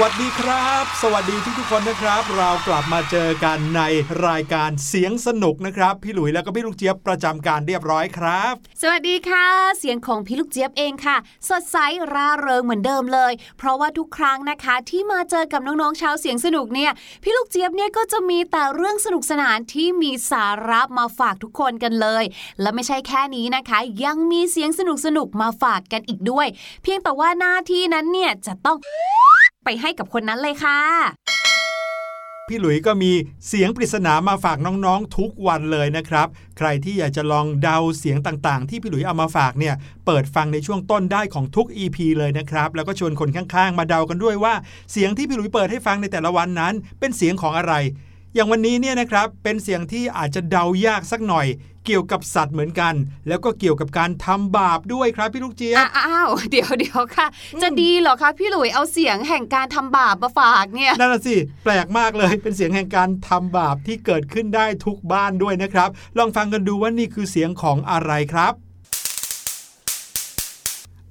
วัสดีครับ สวัสดีทุกๆคนนะครับ เรากลับมาเจอกันในรายการเสียงสนุกนะครับ พี่หลุยแล้วก็พี่ลูกเจี๊ยบประจำการเรียบร้อยครับ สวัสดีค่ะ เสียงของพี่ลูกเจี๊ยบเองค่ะ สดใสร่าเริงเหมือนเดิมเลย เพราะว่าทุกครั้งนะคะ ที่มาเจอกับน้องๆชาวเสียงสนุกเนี่ยพี่ลูกเจี๊ยบเนี่ยก็จะมีแต่เรื่องสนุกสนานที่มีสาระมาฝากทุกคนกันเลย และไม่ใช่แค่นี้นะคะ ยังมีเสียงสนุกๆมาฝากกันอีกด้วย เพียงแต่ว่าหน้าที่นั้นเนี่ยจะต้อง ไปให้กับคนนั้นเลยค่ะ พี่หลุยก็มีเสียงปริศนามาฝากน้องๆทุกวันเลยนะครับ ใครที่อยากจะลองเดาเสียงต่างๆ ที่พี่หลุยเอามาฝากเนี่ยเปิดฟังในช่วงต้นได้ของทุก EP เลยนะครับ แล้วก็ชวนคนข้างๆ มาเดากันด้วยว่า เสียงที่พี่หลุยเปิดให้ฟังในแต่ละวันนั้น เป็นเสียงของอะไรอย่างวันนี้เนี่ยนะครับเป็นเสียงที่อาจจะเดายากสักหน่อย เกี่ยวกับสัตว์เหมือนกัน แล้วก็เกี่ยวกับการทำบาปด้วยครับพี่ลูกเจี๊ยบอ้าวเดี๋ยวเดี๋ยวค่ะ จะดีเหรอคะพี่หลุยเอาเสียงแห่งการทำบาปมาฝากเนี่ยนั่นน่ะสิแปลกมากเลยเป็นเสียงแห่งการทำบาปที่เกิดขึ้นได้ทุกบ้านด้วยนะครับ ลองฟังกันดูว่านี่คือเสียงของอะไรครับ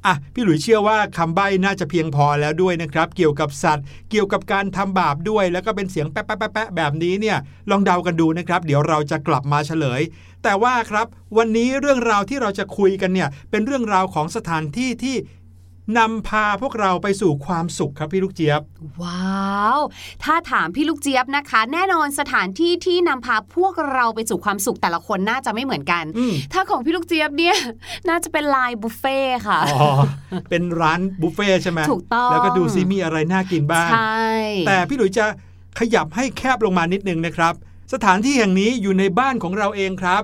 อะพี่หลุยเชื่อว่าคำใบ้น่าจะเพียงพอแล้วด้วยนะครับ เกี่ยวกับสัตว์ เกี่ยวกับการทำบาปด้วย แล้วก็เป็นเสียงแป๊ะแป๊ะแป๊ะแป๊ะแบบนี้เนี่ย ลองเดากันดูนะครับ เดี๋ยวเราจะกลับมาเฉลย แต่ว่าครับวันนี้เรื่องราวที่เราจะคุยกันเนี่ยเป็นเรื่องราวของสถานที่ที่นำพาพวกเราไปสู่ความสุขครับพี่ลูกเจี๊ยบ ว้าว ถ้าถามพี่ลูกเจี๊ยบนะคะ แน่นอนสถานที่ที่นำพาพวกเราไปสู่ความสุขแต่ละคนน่าจะไม่เหมือนกันอืมถ้าของพี่ลูกเจี๊ยบเนี่ยน่าจะเป็นไลน์บุฟเฟ่ค่ะอ๋อเป็นร้านบุฟเฟ่ต์ใช่ไหมถูกต้องแล้วก็ดูซิมีอะไรน่ากินบ้างใช่แต่พี่หลุยจะขยับให้แคบลงมานิดนึงนะครับ สถานที่แห่งนี้อยู่ในบ้านของเราเองครับ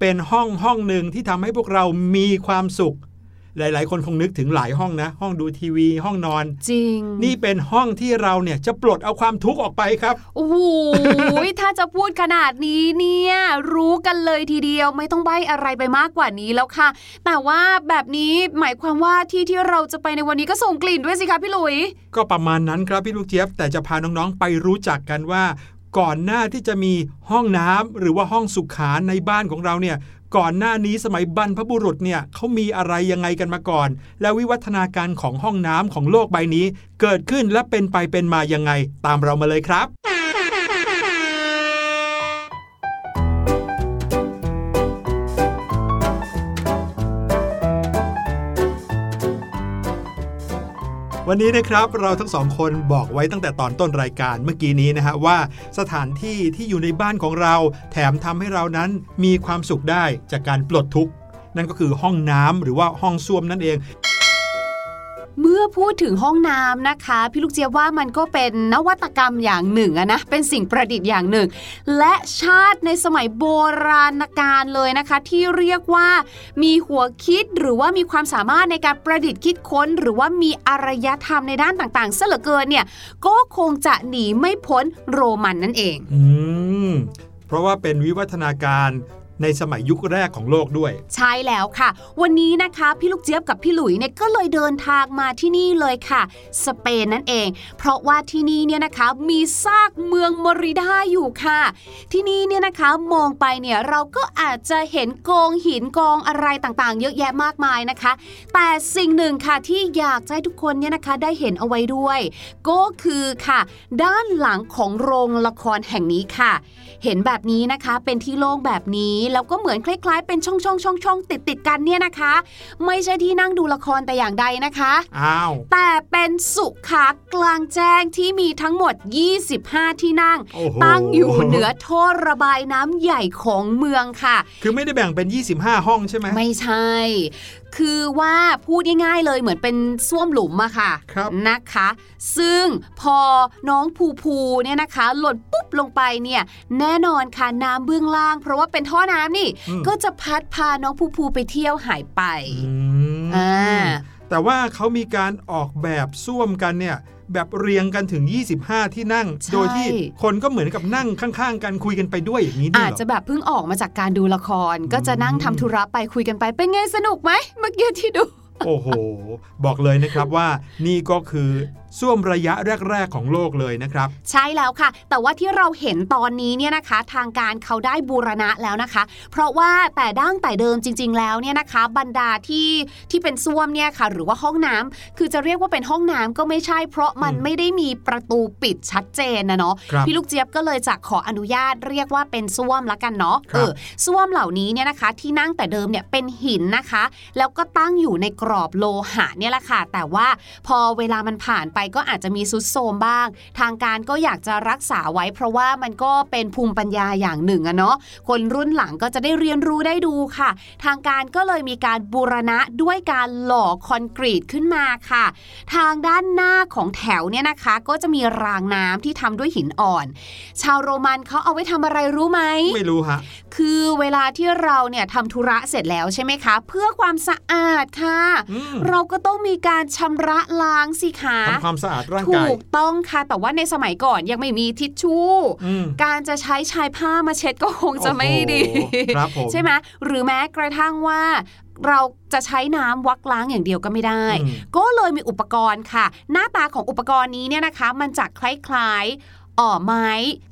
เป็นห้องห้องหนึ่งที่ทำให้พวกเรามีความสุข หลาย ๆ คนคงนึกถึงหลายห้องนะ ห้องดูทีวีห้องนอน จริง นี่เป็นห้องที่เราเนี่ยจะปลดเอาความทุกข์ออกไปครับโอ้โหถ้าจะพูดขนาดนี้เนี่ย รู้กันเลยทีเดียวไม่ต้องใบอะไรไปมากกว่านี้แล้วค่ะ แต่ว่าแบบนี้หมายความว่าที่ที่เราจะไปในวันนี้ก็ส่งกลิ่นด้วยสิคะพี่หลุย ก็ประมาณนั้นครับพี่ลูกเจี๊ยบแต่จะพาน้อง ๆ ไปรู้จักกันว่า ก่อนหน้าที่จะมีห้องน้ำหรือว่าห้องสุขาในบ้านของเราเนี่ยก่อนหน้านี้สมัยบรรพบุรุษเนี่ยเขามีอะไรยังไงกันมาก่อน แล้ววิวัฒนาการของห้องน้ำของโลกใบนี้ เกิดขึ้นและเป็นไปเป็นมายังไงตามเรามาเลยครับ วันนี้นะครับเราทั้งสองคนบอกไว้ตั้งแต่ตอนต้นรายการเมื่อกี้นี้นะฮะว่าสถานที่ที่อยู่ในบ้านของเรา แถมทำให้เรานั้นมีความสุขได้จากการปลดทุกข์นั่นก็คือห้องน้ำหรือว่าห้องส้วมนั่นเอง เมื่อพูดถึงห้องน้ำนะคะ พี่ลูกเจี๊ยบว่ามันก็เป็นนวัตกรรมอย่างหนึ่งอะนะเป็นสิ่งประดิษฐ์อย่างหนึ่ง และชาติในสมัยโบราณกาลเลยนะคะ ที่เรียกว่า มีหัวคิดหรือว่ามีความสามารถในการประดิษฐ์คิดค้น หรือว่ามีอารยธรรมในด้านต่างๆเสเหลือเกินเนี่ยก็คงจะหนีไม่พ้นโรมันนั่นเอง อืมเพราะว่าเป็นวิวัฒนาการ ในสมัยยุคแรกของโลกด้วย ใช่แล้วค่ะ วันนี้นะคะพี่ลูกเจี๊ยบกับพี่หลุยเนี่ยก็เลยเดินทางมาที่นี่เลยค่ะ สเปนนั่นเอง เพราะว่าที่นี่เนี่ยนะคะมีซากเมืองมอริดาอยู่ค่ะ ที่นี่เนี่ยนะคะมองไปเนี่ยเราก็อาจจะเห็นกองหินกองอะไรต่างๆ เยอะแยะมากมายนะคะ แต่สิ่งหนึ่งค่ะที่อยากให้ทุกคนเนี่ยนะคะได้เห็นเอาไว้ด้วย ก็คือค่ะ ด้านหลังของโรงละครแห่งนี้ค่ะ เห็นแบบนี้นะคะเป็นที่โล่งแบบนี้แล้วก็เหมือนคล้ายๆ เป็นช่องช่องช่องช่องติดติดๆกันเนี่ยนะคะ ไม่ใช่ที่นั่งดูละครแต่อย่างใดนะคะอ้าวแต่เป็นสุขากลางแจ้งที่มีทั้งหมด 25 ที่นั่งโอ้โหตั้งอยู่เหนือท่อระบายน้ำใหญ่ของเมืองค่ะ คือไม่ได้แบ่งเป็น 25 ห้องใช่ไหมไม่ใช่ คือว่าพูดง่ายๆเลยเหมือนเป็นส้วมหลุมอะค่ะครับนะคะ ซึ่งพอน้องภูภูเนี่ยนะคะ หล่นปุ๊บลงไปเนี่ยแน่นอนค่ะน้ำเบื้องล่าง เพราะว่าเป็นท่อน้ำนี่อืมก็จะพัดพาน้องภูภูไปเที่ยวหายไปอืมอ่าแต่ว่าเขามีการออกแบบส้วมกันเนี่ย แบบเรียงกันถึง 25 ที่นั่งใช่โดยที่คนก็เหมือนกับนั่งข้างๆ กันคุยกันไปด้วยอย่างนี้ด้วยอาจเหรอจะแบบเพิ่งออกมาจากการดูละคร ก็จะนั่งทำธุระไปคุยกันไปเป็นไงสนุกไหมเมื่อกี้ที่ดู โอ้โห บอกเลยนะครับว่านี่ก็คือส้วมระยะแรก ๆ ของโลกเลยนะครับ ใช่แล้วค่ะ แต่ว่าที่เราเห็นตอนนี้เนี่ยนะคะ ทางการเขาได้บูรณะแล้วนะคะ เพราะว่าแต่ดั้งแต่เดิมจริง ๆ แล้วเนี่ยนะคะ บรรดาที่ที่เป็นส้วมเนี่ยค่ะ หรือว่าห้องน้ำคือจะเรียกว่าเป็นห้องน้ำก็ไม่ใช่ เพราะมันอืมไม่ได้มีประตูปิดชัดเจนนะเนาะครับพี่ลูกเจี๊ยบก็เลยจะขออนุญาตเรียกว่าเป็นส้วมละกันเนาะครับเออส้วมเหล่านี้เนี่ยนะคะ ที่นั่งแต่เดิมเนี่ยเป็นหินนะคะ แล้วก็ตั้งอยู่ในกรอบโลหะเนี่ยแหละค่ะ แต่ว่าพอเวลามันผ่านไปก็อาจจะมีซุดโทรมบ้าง ทางการก็อยากจะรักษาไว้ เพราะว่ามันก็เป็นภูมิปัญญาอย่างหนึ่งอะเนาะคนรุ่นหลังก็จะได้เรียนรู้ได้ดูค่ะ ทางการก็เลยมีการบูรณะด้วยการหล่อคอนกรีตขึ้นมาค่ะ ทางด้านหน้าของแถวเนี่ยนะคะ ก็จะมีรางน้ำที่ทำด้วยหินอ่อน ชาวโรมันเขาเอาไว้ทำอะไรรู้ไหมไม่รู้ฮะคือเวลาที่เราเนี่ยทำธุระเสร็จแล้วใช่ไหมคะ เพื่อความสะอาดค่ะอืมเราก็ต้องมีการชำระล้างสิคะทำความสะอาดร่างถูกายกต้องค่ะ แต่ว่าในสมัยก่อนยังไม่มีทิชชู่อืมการจะใช้ชายผ้ามาเช็ดก็คงจะไม่ดีโอ้โหครับผมใช่ไหมหรือแม้กระทั่งว่าเราจะใช้น้ำวักล้างอย่างเดียวก็ไม่ได้อืมก็เลยมีอุปกรณ์ค่ะ หน้าตาของอุปกรณ์นี้เนี่ยนะคะ มันจะคล้ายๆเอ่อไม้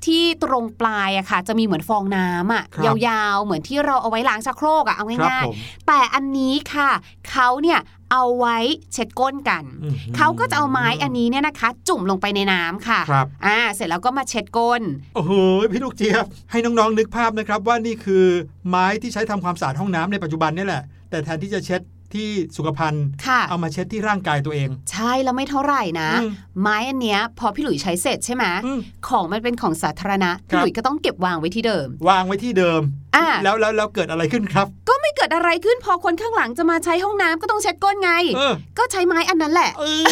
ที่ตรงปลายอะค่ะ จะมีเหมือนฟองน้ำอะครับยาวๆ เหมือนที่เราเอาไว้ล้างชักโครกอะเอาครับง่ายผมๆแต่อันนี้ค่ะ เขาเนี่ยเอาไว้เช็ดก้นกันอืมเขาก็จะเอาไม้อันนี้เนี่ยนะคะ จุ่มลงไปในน้ำค่ะครับอ่าเสร็จแล้วก็มาเช็ดก้น โอ้โหพี่ลูกเจี๊ยบ ให้น้องๆนึกภาพนะครับว่านี่คือไม้ที่ใช้ทำความสะอาดห้องน้ำในปัจจุบันนี่แหละ แต่แทนที่จะเช็ด ที่สุขภัณฑ์ค่ะเอามาเช็ดที่ร่างกายตัวเอง ใช่แล้วไม่เท่าไหร่นะอืมไม้อันเนี้ยพอพี่หลุยใช้เสร็จใช่ไหมอืมของมันเป็นของสาธารณะครัพี่บหลุยก็ต้องเก็บวางไว้ที่เดิม วางไว้ที่เดิมอ่าแล้วแล้วแล้วเกิดอะไรขึ้นครับ ก็ไม่เกิดอะไรขึ้นพอคนข้างหลังจะมาใช้ห้องน้ำก็ต้องเช็ดก้นไงเออก็ใช้ไม้อันนั้นแหละเออ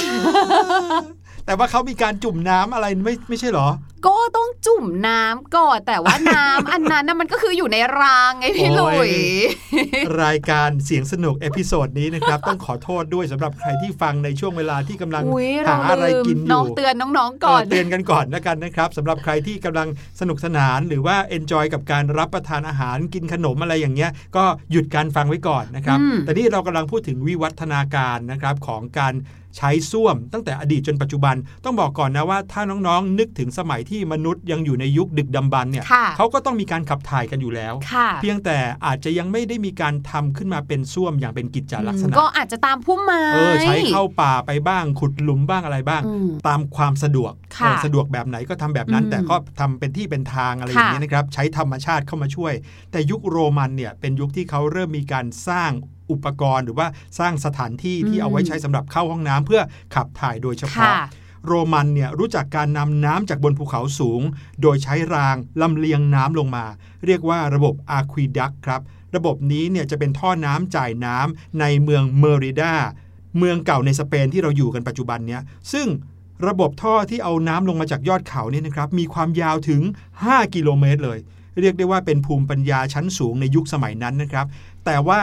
แต่ว่าเขามีการจุ่มน้ำอะไรไม่ไม่ใช่เหรอ ก็ต้องจุ่มน้ำก่อนแต่ว่าน้ำอันนั้นน่ะมันก็คืออยู่ในรางไงพี่หลุยโอ้ยรายการเสียงสนุก episode นี้นะครับ ต้องขอโทษด้วยสำหรับใครที่ฟังในช่วงเวลาที่กำลังอุ้ยหาเราอะไรลืมกินอน้อยู่งเตือนน้องๆก่อนเเตือนกันก่อนแล้วกันนะครับสำหรับใครที่กำลังสนุกสนานหรือว่า enjoy กับการรับประทานอาหารกินขนมอะไรอย่างเงี้ย ก็หยุดการฟังไว้ก่อนนะครับอืมแต่นี่เรากำลังพูดถึงวิวัฒนาการนะครับของการใช้ส้วมตั้งแต่อดีตจนปัจจุบันต้องบอกก่อนนะว่าถ้าน้องๆ นึกถึงสมัยที่มนุษย์ยังอยู่ในยุคดึกดำบรรพ์เนี่ยค่ะเขาก็ต้องมีการขับถ่ายกันอยู่แล้วค่ะเพียงแต่อาจจะยังไม่ได้มีการทำขึ้นมาเป็นส้วมอย่างเป็นกิจจลักษณะ ก็อาจจะตามพุ่มไม้เออใช้เข้าป่าไปบ้าง ขุดหลุมบ้างอะไรบ้างอืมตามความสะดวกค่ะเออสะดวกแบบไหนก็ทำแบบนั้นอืมแต่ก็ทำเป็นที่เป็นทางอะไรอย่างนี้ยนะครับใช้ธรรมชาติเข้ามาช่วย แต่ยุคโรมันเนี่ยเป็นยุคที่เขาเริ่มมีการสร้างอุปกรณ์หรือว่าสร้างสถานที่ที่เอาไว้ใช้สำหรับเข้าห้องน้ำเพื่อขับถ่ายโดยเฉพาะค่ะ โรมันเนี่ยรู้จักการนำน้ำจากบนภูเขาสูง โดยใช้รางลำเลียงน้ำลงมา เรียกว่าระบบอะควิดักครับ ระบบนี้เนี่ยจะเป็นท่อน้ำจ่ายน้ำในเมืองเมอริดา เมืองเก่าในสเปนที่เราอยู่กันปัจจุบันเนี่ยซึ่งระบบท่อที่เอาน้ำลงมาจากยอดเขาเนี่ยนะครับมีความยาวถึง 5 กิโลเมตรเลยเรียกได้ว่าเป็นภูมิปัญญาชั้นสูงในยุคสมัยนั้นนะครับ แต่ว่า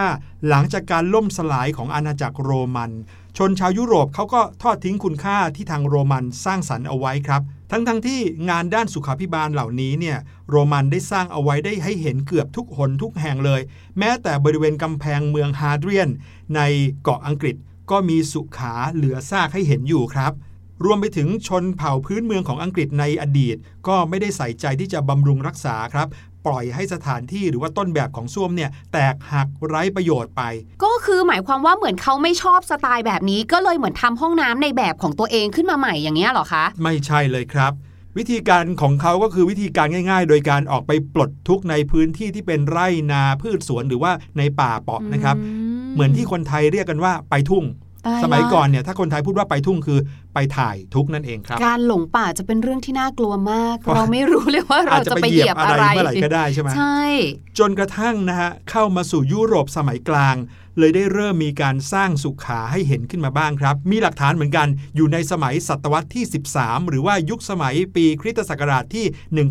หลังจากการล่มสลายของอาณาจักรโรมัน ชนชาวยุโรปเขาก็ทอดทิ้งคุณค่าที่ทางโรมันสร้างสรรค์เอาไว้ครับ ทั้งๆทที่งานด้านสุขาภิบาลเหล่านี้เนี่ยโรมันได้สร้างเอาไว้ได้ให้เห็นเกือบทุกหนทุกแห่งเลย แม้แต่บริเวณกำแพงเมืองฮาร์เดรียน ในเกาะอังกฤษก็มีสุขาเหลือซากให้เห็นอยู่ครับรวมไปถึงชนเผ่าพื้นเมืองของอังกฤษในอดีต ก็ไม่ได้ใส่ใจที่จะบำรุงรักษาครับ ปล่อยให้สถานที่หรือว่าต้นแบบของส้วมเนี่ยแตกหักไร้ประโยชน์ไป ก็คือหมายความว่าเหมือนเขาไม่ชอบสไตล์แบบนี้ ก็เลยเหมือนทำห้องน้ำในแบบของตัวเองขึ้นมาใหม่อย่างเงี้ยเหรอคะ ไม่ใช่เลยครับ วิธีการของเขาก็คือวิธีการง่าย ๆ โดยการออกไปปลดทุกข์ในพื้นที่ที่เป็นไร่นาพืชสวนหรือว่าในป่าเปาะนะครับ เหมือนที่คนไทยเรียกกันว่าไปทุ่งตายละ สมัยก่อนเนี่ยถ้าคนไทยพูดว่าไปทุ่งคือไปถ่ายทุกข์นั่นเองครับ การหลงป่าจะเป็นเรื่องที่น่ากลัวมากเพราะเราไม่รู้เลยว่าอาเราจจะจะไปไปเหเหยียียยบบอะไรอะไรเมื่อไหร่ก็ได้ใช่ไหมใช่ จนกระทั่งนะฮะเข้ามาสู่ยุโรปสมัยกลาง เลยได้เริ่มมีการสร้างสุขาให้เห็นขึ้นมาบ้างครับ มีหลักฐานเหมือนกันอยู่ในสมัยศตวรรษที่ 13 หรือว่ายุคสมัยปีคริสตศักราชที่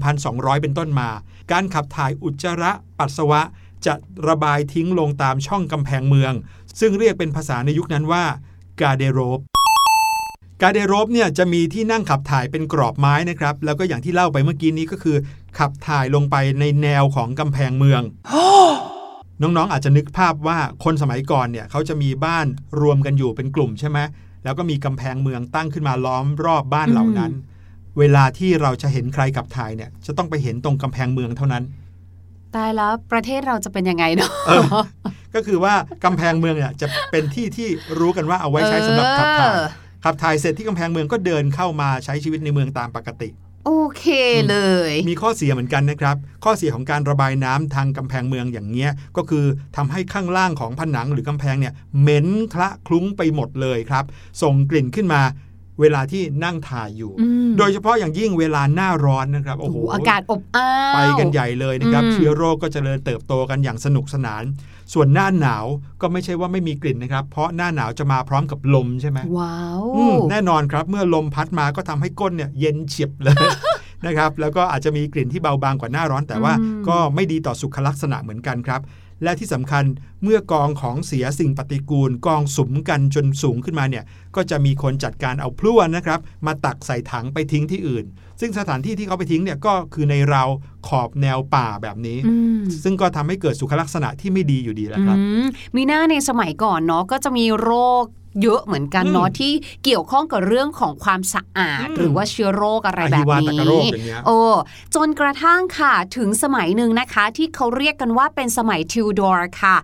1,200 เป็นต้นมา การขับถ่ายอุจจาระปัสสาวะ จะระบายทิ้งลงตามช่องกำแพงเมือง ซึ่งเรียกเป็นภาษาในยุคนั้นว่ากาเดโรบการเดโรบเนี่ยจะมีที่นั่งขับถ่ายเป็นกรอบไม้นะครับ แล้วก็อย่างที่เล่าไปเมื่อกี้นี้ก็คือ ขับถ่ายลงไปในแนวของกำแพงเมือง น้องๆอาจจะนึกภาพว่าคนสมัยก่อนเนี่ยเขาจะมีบ้านรวมกันอยู่เป็นกลุ่มใช่ไหมแล้วก็มีกำแพงเมืองตั้งขึ้นมาล้อมรอบบ้านเหล่านั้น เวลาที่เราจะเห็นใครกับถ่ายเนี่ยจะต้องไปเห็นตรงกำแพงเมืองเท่านั้น ตายแล้วประเทศเราจะเป็นยังไงเนาะเออก็คือว่ากำแพงเมืองเนี่ยจะเป็นที่ที่รู้กันว่าเอาไว้ใช้สำหรับขับถ่ายเออขับถ่ายเสร็จที่กำแพงเมืองก็เดินเข้ามาใช้ชีวิตในเมืองตามปกติ โอเคเลย มีข้อเสียเหมือนกันนะครับ ข้อเสียของการระบายน้ำทางกำแพงเมืองอย่างเงี้ย ก็คือทำให้ข้างล่างของผนังหรือกำแพงเนี่ยเหม็นคละคลุ้งไปหมดเลยครับ ส่งกลิ่นขึ้นมา เวลาที่นั่งถ่ายอยู่อืมโดยเฉพาะอย่างยิ่งเวลาหน้าร้อนนะครับโอ้โอ้โหโหอากาศอบอ้าวไปกันใหญ่เลยนะครับอืมเชื้อโรคก็เจริญเติบโตกันอย่างสนุกสนาน ส่วนหน้าหนาวก็ไม่ใช่ว่าไม่มีกลิ่นนะครับ เพราะหน้าหนาวจะมาพร้อมกับลมใช่ไหมว้าวอืมแน่นอนครับเมื่อลมพัดมาก็ทำให้ก้นเนี่ยเย็นเฉียบเลย นะครับแล้วก็อาจจะมีกลิ่นที่เบาบางกว่าหน้าร้อน แต่ว่าก็ไม่ดีต่อสุขลักษณะเหมือนกันครับ และที่สำคัญเมื่อกองของเสียสิ่งปฏิกูล กองสุมกันจนสูงขึ้นมาเนี่ยก็จะมีคนจัดการเอาพลั่วนะครับ มาตักใส่ถังไปทิ้งที่อื่น ซึ่งสถานที่ที่เขาไปทิ้งเนี่ยก็คือในราวขอบแนวป่าแบบนี้อืมซึ่งก็ทำให้เกิดสุขลักษณะที่ไม่ดีอยู่ดีแหล้วครับอืมมีหน้าในสมัยก่อนเนาะก็จะมีโรค เยอะเหมือนกันเนาะอืมที่เกี่ยวข้องกับเรื่องของความสะอาดอืมหรือว่าเชื้อโรคอะไรอแบหิบวาตนี้กโรคอย่างเงี้ยโอ้จนกระทั่งค่ะถึงสมัยหนึ่งนะคะ ที่เขาเรียกกันว่าเป็นสมัยทิวดอร์ค่ะ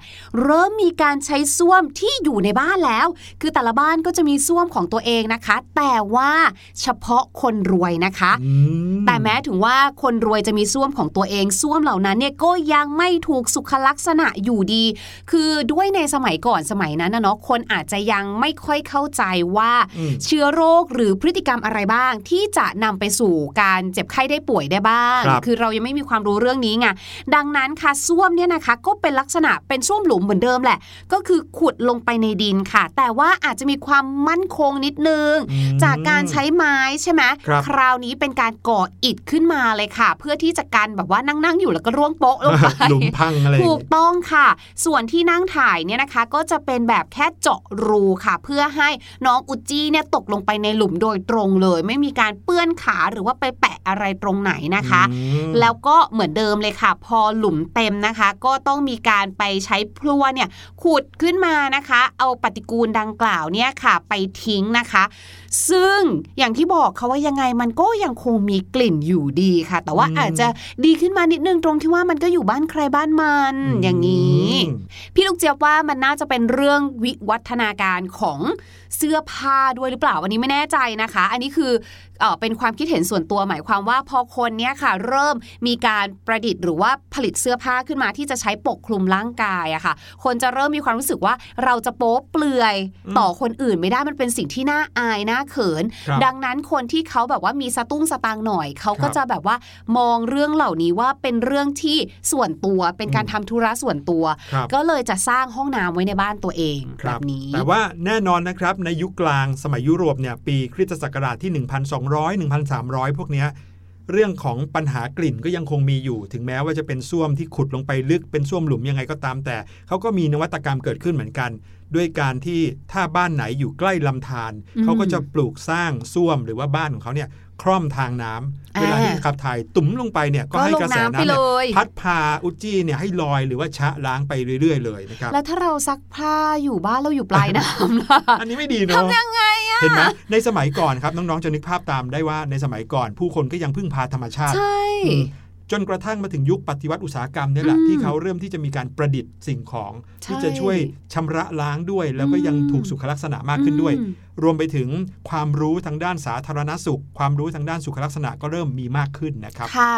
เริ่มมีการใช้ส้วมที่อยู่ในบ้านแล้ว คือแต่ละบ้านก็จะมีส้วมของตัวเองนะคะ แต่ว่าเฉพาะคนรวยนะคะอืมแต่แม้ถึงว่าคนรวยจะมีส้วมของตัวเองส้วมเหล่านั้นเนี่ยก็ยังไม่ถูกสุขลักษณะอยู่ดี คือด้วยในสมัยก่อนสมัยนั้นนะเนาะคนอาจจะยังไม่ค่อยเข้าใจว่าอืมเชื้อโรคหรือพฤติกรรมอะไรบ้าง ที่จะนำไปสู่การเจ็บไข้ได้ป่วยได้บ้างครับอเรายังไม่มีความรู้เรื่องนี้ไงดังนั้นค่ะส้วมเนี่ยนะคะ ก็เป็นลักษณะเป็นส้วมหลุมเหมือนเดิมแหละ ก็คือขุดลงไปในดินค่ะ แต่ว่าอาจจะมีความมั่นคงนิดนึงอืมจากการใช้ไม้ใช่ไหมครับคราวนี้เป็นการก่ออิฐขึ้นมาเลยค่ะ เพื่อที่จะกันแบบว่านั่งๆอยู่แล้วก็ร่วงโป๊ะลงไปหลุมพังอะไรอย่างถูกเงี้ยต้องค่ะ ส่วนที่นั่งถ่ายเนี่ยนะคะ ก็จะเป็นแบบแค่เจาะรูค่ะ เพื่อให้น้องอุจจี้เนี่ยตกลงไปในหลุมโดยตรงเลย ไม่มีการเปื้อนขาหรือว่าไปแปะอะไรตรงไหนนะคะอืมแล้วก็เหมือนเดิมเลยค่ะ พอหลุมเต็มนะคะ ก็ต้องมีการไปใช้พลั่วเนี่ยขุดขึ้นมานะคะ เอาปฏิกูลดังกล่าวเนี่ยค่ะไปทิ้งนะคะ ซึ่งอย่างที่บอกเขาว่ายังไงมันก็ยังคงมีกลิ่นอยู่ดีค่ะ แต่ว่าอืมอาจจะดีขึ้นมานิดนึงตรงที่ว่ามันก็อยู่บ้านใครบ้านมันอย่างนี้อืมพี่ลูกเจี๊ยบว่ามันน่าจะเป็นเรื่องวิวัฒนาการของเสื้อผ้าด้วยหรือเปล่าวันนี้ไม่แน่ใจนะคะ อันนี้คือเออเป็นความคิดเห็นส่วนตัวหมายความว่าพอคนเนี้ยค่ะ เริ่มมีการประดิษฐ์หรือว่าผลิตเสื้อผ้าขึ้นมาที่จะใช้ปกคลุมร่างกายอะค่ะ คนจะเริ่มมีความรู้สึกว่าเราจะโป๊เปลือยอืมต่อคนอื่นไม่ได้มันเป็นสิ่งที่น่าอายน่าเขินครับดังนั้นคนที่เขาแบบว่ามีสตุ้งสตางค์หน่อยเขาก็ครับจะแบบว่ามองเรื่องเหล่านี้ว่าเป็นเรื่องที่ส่วนตัวเป็นการอืมทำธุระส่วนตัวครับก็เลยจะสร้างห้องน้ำไว้ในบ้านตัวเองคแบรับบนี้แต่ว่าแน่นอนนะครับในยุคกลางสมัยยุโรปเนี่ยปีคริสตศักราชที่1,200 1,300 พวกเนี้ยเรื่องของปัญหากลิ่นก็ยังคงมีอยู่ ถึงแม้ว่าจะเป็นส้วมที่ขุดลงไปลึกเป็นส้วมหลุมยังไงก็ตามแต่เขาก็มีนวัตกรรมเกิดขึ้นเหมือนกัน ด้วยการที่ถ้าบ้านไหนอยู่ใกล้ลำธารอืมเขาก็จะปลูกสร้างส้วมหรือว่าบ้านของเขาเนี่ยคร่อมทางน้ำอ่าเวลาที่ขับถ่ายตุ๋มลงไปเนี่ยก็ก็ให้ลงกระแสน้ำไปน้ำเลเนี่ยยพัดพาอุจจี้เนี่ยให้ลอยหรือว่าชะล้างไปเรื่อย ๆ เลยนะครับแล้วถ้าเราซักผ้าอยู่บ้านเราอยู่ปลายน้ำล่ะอันนี้ไม่ดีเนาะทำยังไงอะเห็นไหมในสมัยก่อนครับน้องๆจะนึกภาพตามได้ว่าในสมัยก่อนผู้คนก็ยังพึ่งพาธรรมชาติใช่อืม จนกระทั่งมาถึงยุคปฏิวัติอุตสาหกรรมเนี่ยแหละอืมที่เขาเริ่มที่จะมีการประดิษฐ์สิ่งของใช่ที่จะช่วยชำระล้างด้วย แล้วก็ยังอืมถูกสุขลักษณะมากขึ้นด้วยอืมรวมไปถึงความรู้ทางด้านสาธารณสุข ความรู้ทางด้านสุขลักษณะก็เริ่มมีมากขึ้นนะครับค่ะ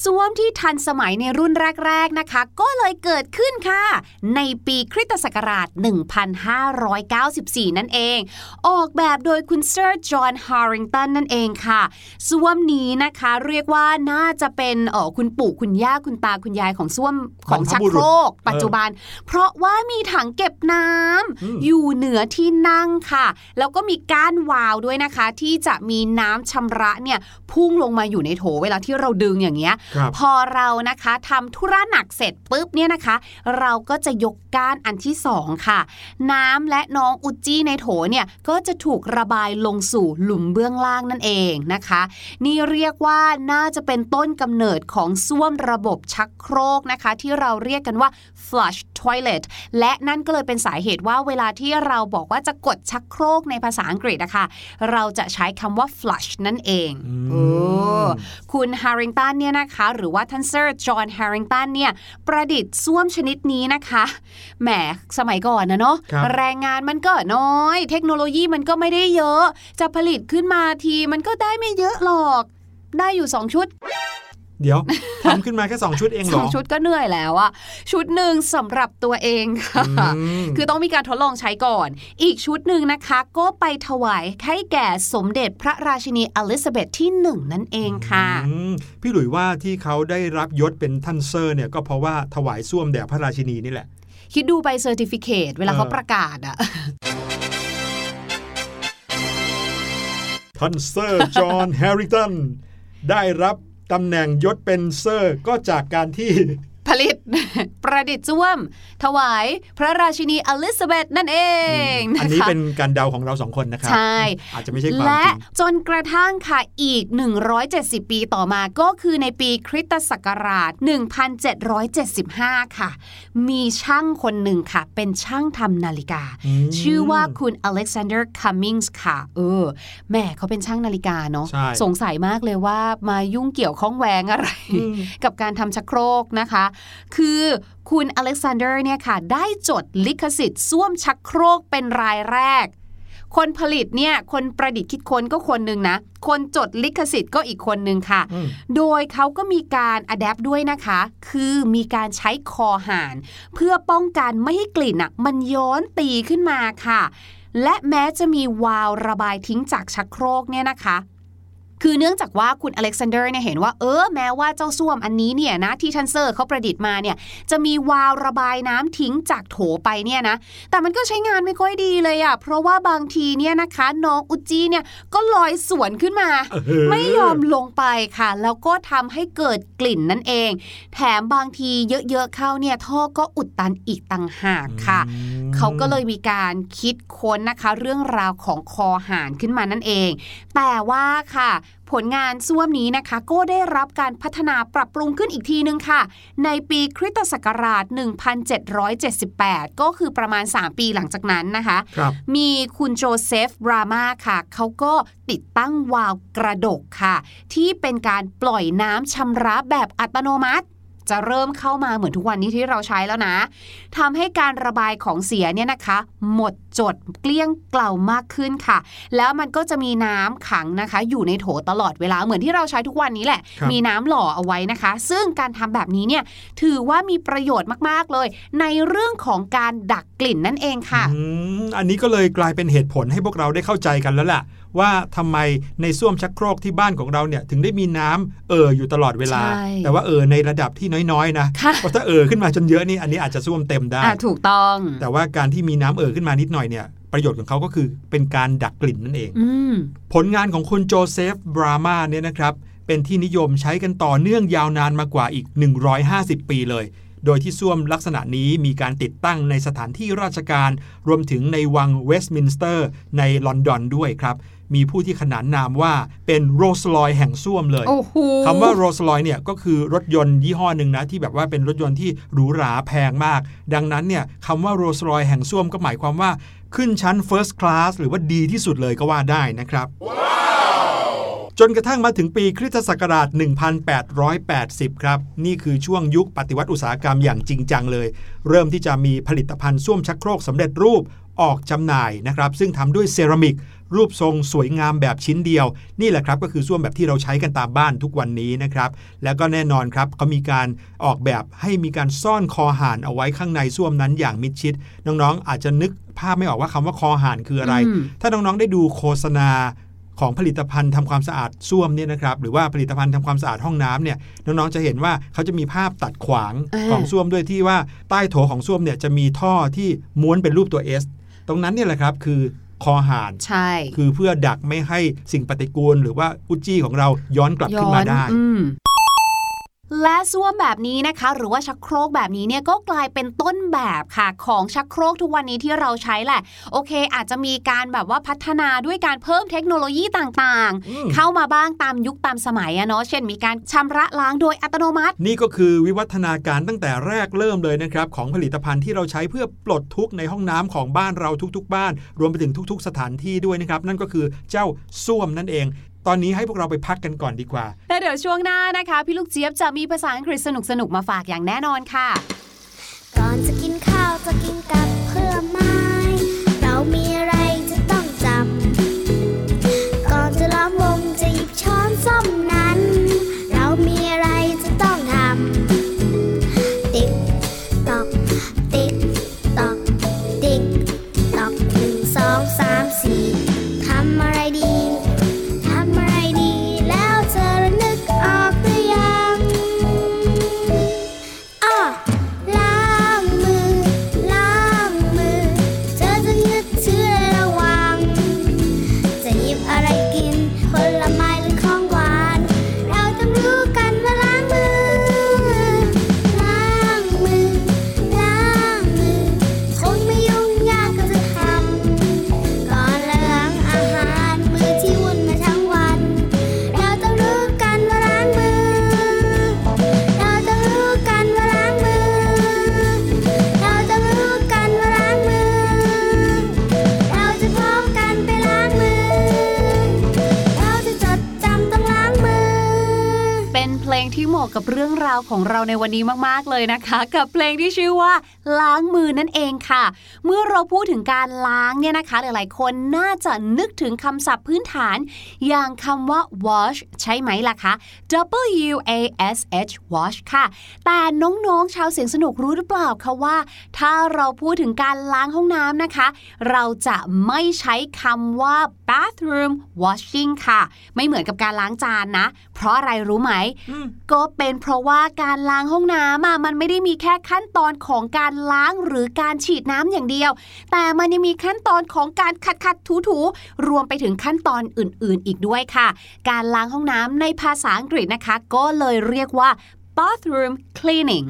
ส้วมที่ทันสมัยในรุ่นแรก ๆนะคะ ก็เลยเกิดขึ้นค่ะ ในปีคริสตศักราช 1594 นั่นเอง ออกแบบโดยคุณเซอร์จอห์นฮาริงตันนั่นเองค่ะส้วมนี้นะคะเรียกว่าน่าจะเป็นเออคุณปู่คุณย่าคุณตาคุณยายของส้วมของชักโครก ปัจจุบัน เพราะว่ามีถังเก็บน้ำอืมอยู่เหนือที่นั่งค่ะ แล้วก็มีก้านวาล์วด้วยนะคะ ที่จะมีน้ำชำระเนี่ยพุ่งลงมาอยู่ในโถเวลาที่เราดึงอย่างเงี้ยครับพอเรานะคะทำธุระหนักเสร็จปุ๊บเนี่ยนะคะ เราก็จะยกก้านอันที่สองค่ะ น้ำและน้องอุจจี้ในโถเนี่ยก็จะถูกระบายลงสู่หลุมเบื้องล่างนั่นเองนะคะ นี่เรียกว่าน่าจะเป็นต้นกำเนิดของส้วมระบบชักโครกนะคะ ที่เราเรียกกันว่า flush toilet และนั่นก็เลยเป็นสาเหตุว่าเวลาที่เราบอกว่าจะกดชักโครกในภาษาอังกฤษนะคะเราจะใช้คำว่า flush นั่นเองอืมเออคุณแฮร์ริงตันเนี่ยนะคะหรือว่าท่านเซอร์จอห์นแฮร์ริงตันเนี่ยประดิษฐ์ส้วมชนิดนี้นะคะแหมสมัยก่อนนะเนาะครับแรงงานมันก็น้อย เทคโนโลยีมันก็ไม่ได้เยอะ จะผลิตขึ้นมาทีมันก็ได้ไม่เยอะหรอก ได้อยู่2ชุด เดี๋ยวทำขึ้นมาแค่ 2 ชุดเองเหรอสองชุดก็เหนื่อยแล้วอะชุดหนึ่งสำหรับตัวเองค่ะอืมคือต้องมีการทดลองใช้ก่อน อีกชุดหนึ่งนะคะ ก็ไปถวายให้แก่สมเด็จพระราชินีอลิซาเบธที่หนึ่งนั่นเองค่ะอืมพี่หลุยว่าที่เขาได้รับยศเป็นท่านเซอร์เนี่ยก็เพราะว่าถวายส้วมแด่พระราชินีนี่แหละ คิดดูใบ certificate เวลาเออเขาประกาศอะท่านเซอร์จอห์นแฮร์ริงตันได้รับ ตำแหน่งยศเป็นเซอร์ก็จากการที่ ลิต ประดิษฐ์ส้วม ถวายพระราชินีอลิซาเบธนั่นเองนะคะอันนี้เป็นการเดาของเราสองคนนะครัใช่อาจจะไม่ใช่ความและจริงจนกระทั่งค่ะอีก 170 ปีต่อมาก็คือในปีคริสตศักราช 1775 ค่ะ มีช่างคนหนึ่งค่ะ เป็นช่างทำนาฬิกาอืมชื่อว่าคุณอเล็กซานเดอร์คัมมิงส์ค่ะ เออแหม่เขาเป็นช่างนาฬิกาเนาะใช่สงสัยมากเลยว่ามายุ่งเกี่ยวข้องแวะอะไรอืมกับการทำชักโครกนะคะคือคุณอเล็กซานเดอร์เนี่ยค่ะ ได้จดลิขสิทธิ์ส้วมชักโครกเป็นรายแรก คนผลิตเนี่ย คนประดิษฐ์คิดค้นก็คนหนึ่งนะ คนจดลิขสิทธิ์ก็อีกคนหนึ่งค่ะอืมโดยเขาก็มีการ adapt ด้วยนะคะ คือมีการใช้คอห่าน เพื่อป้องกันไม่ให้กลิ่นอะมันย้อนตีขึ้นมาค่ะและแม้จะมีวาล์วระบายทิ้งจากชักโครกเนี่ยนะคะ คือเนื่องจากว่าคุณอเล็กซานเดอร์เนี่ยเห็นว่าเออแม้ว่าเจ้าส้วมอันนี้เนี่ยนะที่ทันเซอร์เขาประดิษฐ์มาเนี่ยจะมีวาล์วระบายน้ำทิ้งจากโถไปเนี่ยนะแต่มันก็ใช้งานไม่ค่อยดีเลยอะ่ะเพราะว่าบางทีเนี่ยนะคะน้องอุจจีเนี่ยก็ลอยสวนขึ้นมาเออไม่ยอมลงไปค่ะ แล้วก็ทำให้เกิดกลิ่นนั่นเอง แถมบางทีเยอะๆเข้าเนี่ยท่อก็อุดตันอีกต่างหากค่ะอืมเขาก็เลยมีการคิดค้นนะคะ เรื่องราวของคอหานขึ้นมานั่นเอง แต่ว่าค่ะ ผลงานส้วมนี้นะคะ ก็ได้รับการพัฒนาปรับปรุงขึ้นอีกทีนึงค่ะ ในปีคริสตศักราช 1778 ก็คือประมาณ 3 ปีหลังจากนั้นนะคะครับมีคุณโจเซฟรามาค่ะ เขาก็ติดตั้งวาล์วกระดกค่ะ ที่เป็นการปล่อยน้ำชำระแบบอัตโนมัติ จะเริ่มเข้ามาเหมือนทุกวันนี้ที่เราใช้แล้วนะทำให้การระบายของเสียเนี่ยนะคะ หมดจดเกลี้ยงเกล่ามากขึ้นค่ะ แล้วมันก็จะมีน้ำขังนะคะ อยู่ในโถตลอดเวลาเหมือนที่เราใช้ทุกวันนี้แหละครับมีน้ำหล่อเอาไว้นะคะ ซึ่งการทำแบบนี้เนี่ยถือว่ามีประโยชน์มากๆเลย ในเรื่องของการดักกลิ่นนั่นเองค่ะอืมอันนี้ก็เลยกลายเป็นเหตุผลให้พวกเราได้เข้าใจกันแล้วล่ะ ว่าทำไมในส้วมชักโครกที่บ้านของเราเนี่ยถึงได้มีน้ำเอ่ออยู่ตลอดเวลาใช่แต่ว่าเอ่อในระดับที่น้อยๆนะค่ะเพราะถ้าเอ่อขึ้นมาจนเยอะนี่อันนี้อาจจะส้วมเต็มได้อะถูกต้อง แต่ว่าการที่มีน้ำเอ่อขึ้นมานิดหน่อยเนี่ยประโยชน์ของเขาก็คือเป็นการดักกลิ่นนั่นเองอืมผลงานของคุณโจเซฟบรามาเนี่ยนะครับเป็นที่นิยมใช้กันต่อเนื่องยาวนานมากว่าอีก 150 ปีเลย โดยที่ส้วมลักษณะนี้มีการติดตั้งในสถานที่ราชการ รวมถึงในวังเวสต์มินสเตอร์ ในลอนดอนด้วยครับ มีผู้ที่ขนานนามว่าเป็นโรสลอยแห่งส้วมเลยโอ้โหคำว่าโรสลอยเนี่ยก็คือรถยนต์ยี่ห้อหนึ่งนะที่แบบว่าเป็นรถยนต์ที่หรูหราแพงมาก ดังนั้นเนี่ยคำว่าโรสลอยแห่งส้วมก็หมายความว่าขึ้นชั้น First Class หรือว่าดีที่สุดเลยก็ว่าได้นะครับจนกระทั่งมาถึงปีคริสตศักราช 1880 ครับ นี่คือช่วงยุคปฏิวัติอุตสาหกรรมอย่างจริงจังเลย เริ่มที่จะมีผลิตภัณฑ์ส้วมชักโครกสำเร็จรูปออกจำหน่ายนะครับ ซึ่งทำด้วยเซรามิก รูปทรงสวยงามแบบชิ้นเดียว นี่แหละครับก็คือส้วมแบบที่เราใช้กันตามบ้านทุกวันนี้นะครับ แล้วก็แน่นอนครับเขามีการออกแบบให้มีการซ่อนคอห่านเอาไว้ข้างในส้วมนั้นอย่างมิดชิด น้องๆ อาจจะนึกภาพไม่ออกว่าคำว่าคอห่านคืออะไรอืมถ้าน้องๆได้ดูโฆษณาของผลิตภัณฑ์ทำความสะอาดส้วมเนี่ยนะครับหรือว่าผลิตภัณฑ์ทำความสะอาดห้องน้ำเนี่ยน้องๆจะเห็นว่าเขาจะมีภาพตัดขวางอ่าของส้วมด้วยที่ว่าใต้โถของส้วมเนี่ยจะมีท่อที่ม้วนเป็นรูปตัว S ตรงนั้นเนี่ยแหละครับคือ คอห่านใช่ คือเพื่อดักไม่ให้สิ่งปฏิกูล หรือว่าอุจจี้ของเราย้อนกลับขึ้นมาได้อืม และส้วมแบบนี้นะคะ หรือว่าชักโครกแบบนี้เนี่ยก็กลายเป็นต้นแบบค่ะ ของชักโครกทุกวันนี้ที่เราใช้แหละ โอเค อาจจะมีการแบบว่าพัฒนาด้วยการเพิ่มเทคโนโลยีต่างอืมๆเข้ามาบ้างตามยุคตามสมัยอะเนาะเช่นมีการชำระล้างโดยอัตโนมัติ นี่ก็คือวิวัฒนาการตั้งแต่แรกเริ่มเลยนะครับ ของผลิตภัณฑ์ที่เราใช้เพื่อปลดทุกข์ในห้องน้ำของบ้านเราทุกๆ บ้าน รวมไปถึงทุก ๆ สถานที่ด้วยนะครับนั่นก็คือเจ้าส้วมนั่นเอง ตอนนี้ให้พวกเราไปพักกันก่อนดีกว่า แล้วเดี๋ยวช่วงหน้านะคะ พี่ลูกเจี๊ยบจะมีภาษาอังกฤษสนุกๆมาฝากอย่างแน่นอนค่ะ ก่อนจะกินข้าวจะกินกับเพื่อไม้ เรามีอะไรจะต้องจำก่อนจะล้อมวงจะหยิบช้อนส้อมนั้ งที่เหมาะกับเรื่องราวของเราในวันนี้มากๆเลยนะคะ กับเพลงที่ชื่อว่าล้างมือนั่นเองค่ะ เมื่อเราพูดถึงการล้างเนี่ยนะคะ หลายๆ คนน่าจะนึกถึงคำศัพท์พื้นฐาน อย่างคำว่า wash ใช่ไหมล่ะคะ W A S H wash ค่ะ แต่น้องๆชาวเสียงสนุกรู้หรือเปล่าคะว่า ถ้าเราพูดถึงการล้างห้องน้ำนะคะ เราจะไม่ใช้คำว่า bathroom washing ค่ะ ไม่เหมือนกับการล้างจานนะ เพราะอะไรรู้ไหมก็เป็นเพราะว่าการล้างห้องน้ำอะมันไม่ได้มีแค่ขั้นตอนของการล้างหรือการฉีดน้ำอย่างเดียว แต่มันยังมีขั้นตอนของการขัดขัดถูถูรวมไปถึงขั้นตอนอื่น ๆ อีกด้วยค่ะ การล้างห้องน้ำในภาษาอังกฤษนะคะ ก็เลยเรียกว่า bathroom cleaning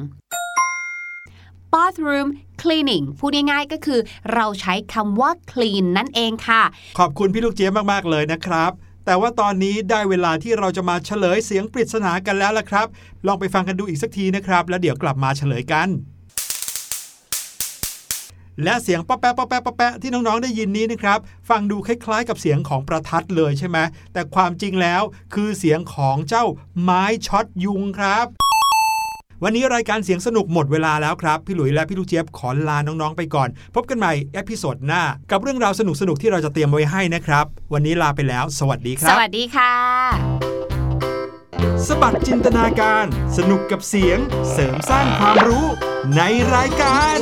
bathroom cleaning พูดง่ายๆก็คือ เราใช้คำว่า clean นั่นเองค่ะ ขอบคุณพี่ลูกเจี๊ยบมาก ๆ เลยนะครับ แต่ว่าตอนนี้ได้เวลาที่เราจะมาเฉลยเสียงปริศนากันแล้วล่ะครับ ลองไปฟังกันดูอีกสักทีนะครับ แล้วเดี๋ยวกลับมาเฉลยกัน และเสียงป๊อปแป๊ะป๊อปแป๊ะป๊อปแป๊ะที่น้องๆได้ยินนี้นะครับ ฟังดูคล้ายๆ กับเสียงของประทัดเลยใช่ไหมแต่ความจริงแล้วคือเสียงของเจ้าไม้ช็อตยุงครับ วันนี้รายการเสียงสนุกหมดเวลาแล้วครับ พี่หลุยและพี่ลูกเจี๊ยบขอลาน้องๆไปก่อน พบกันใหม่ episode หน้า กับเรื่องราวสนุกๆที่เราจะเตรียมไว้ให้นะครับ วันนี้ลาไปแล้ว สวัสดีครับ สวัสดีค่ะ สะบัดจินตนาการ สนุกกับเสียงเสริมสร้างความรู้ในรายการ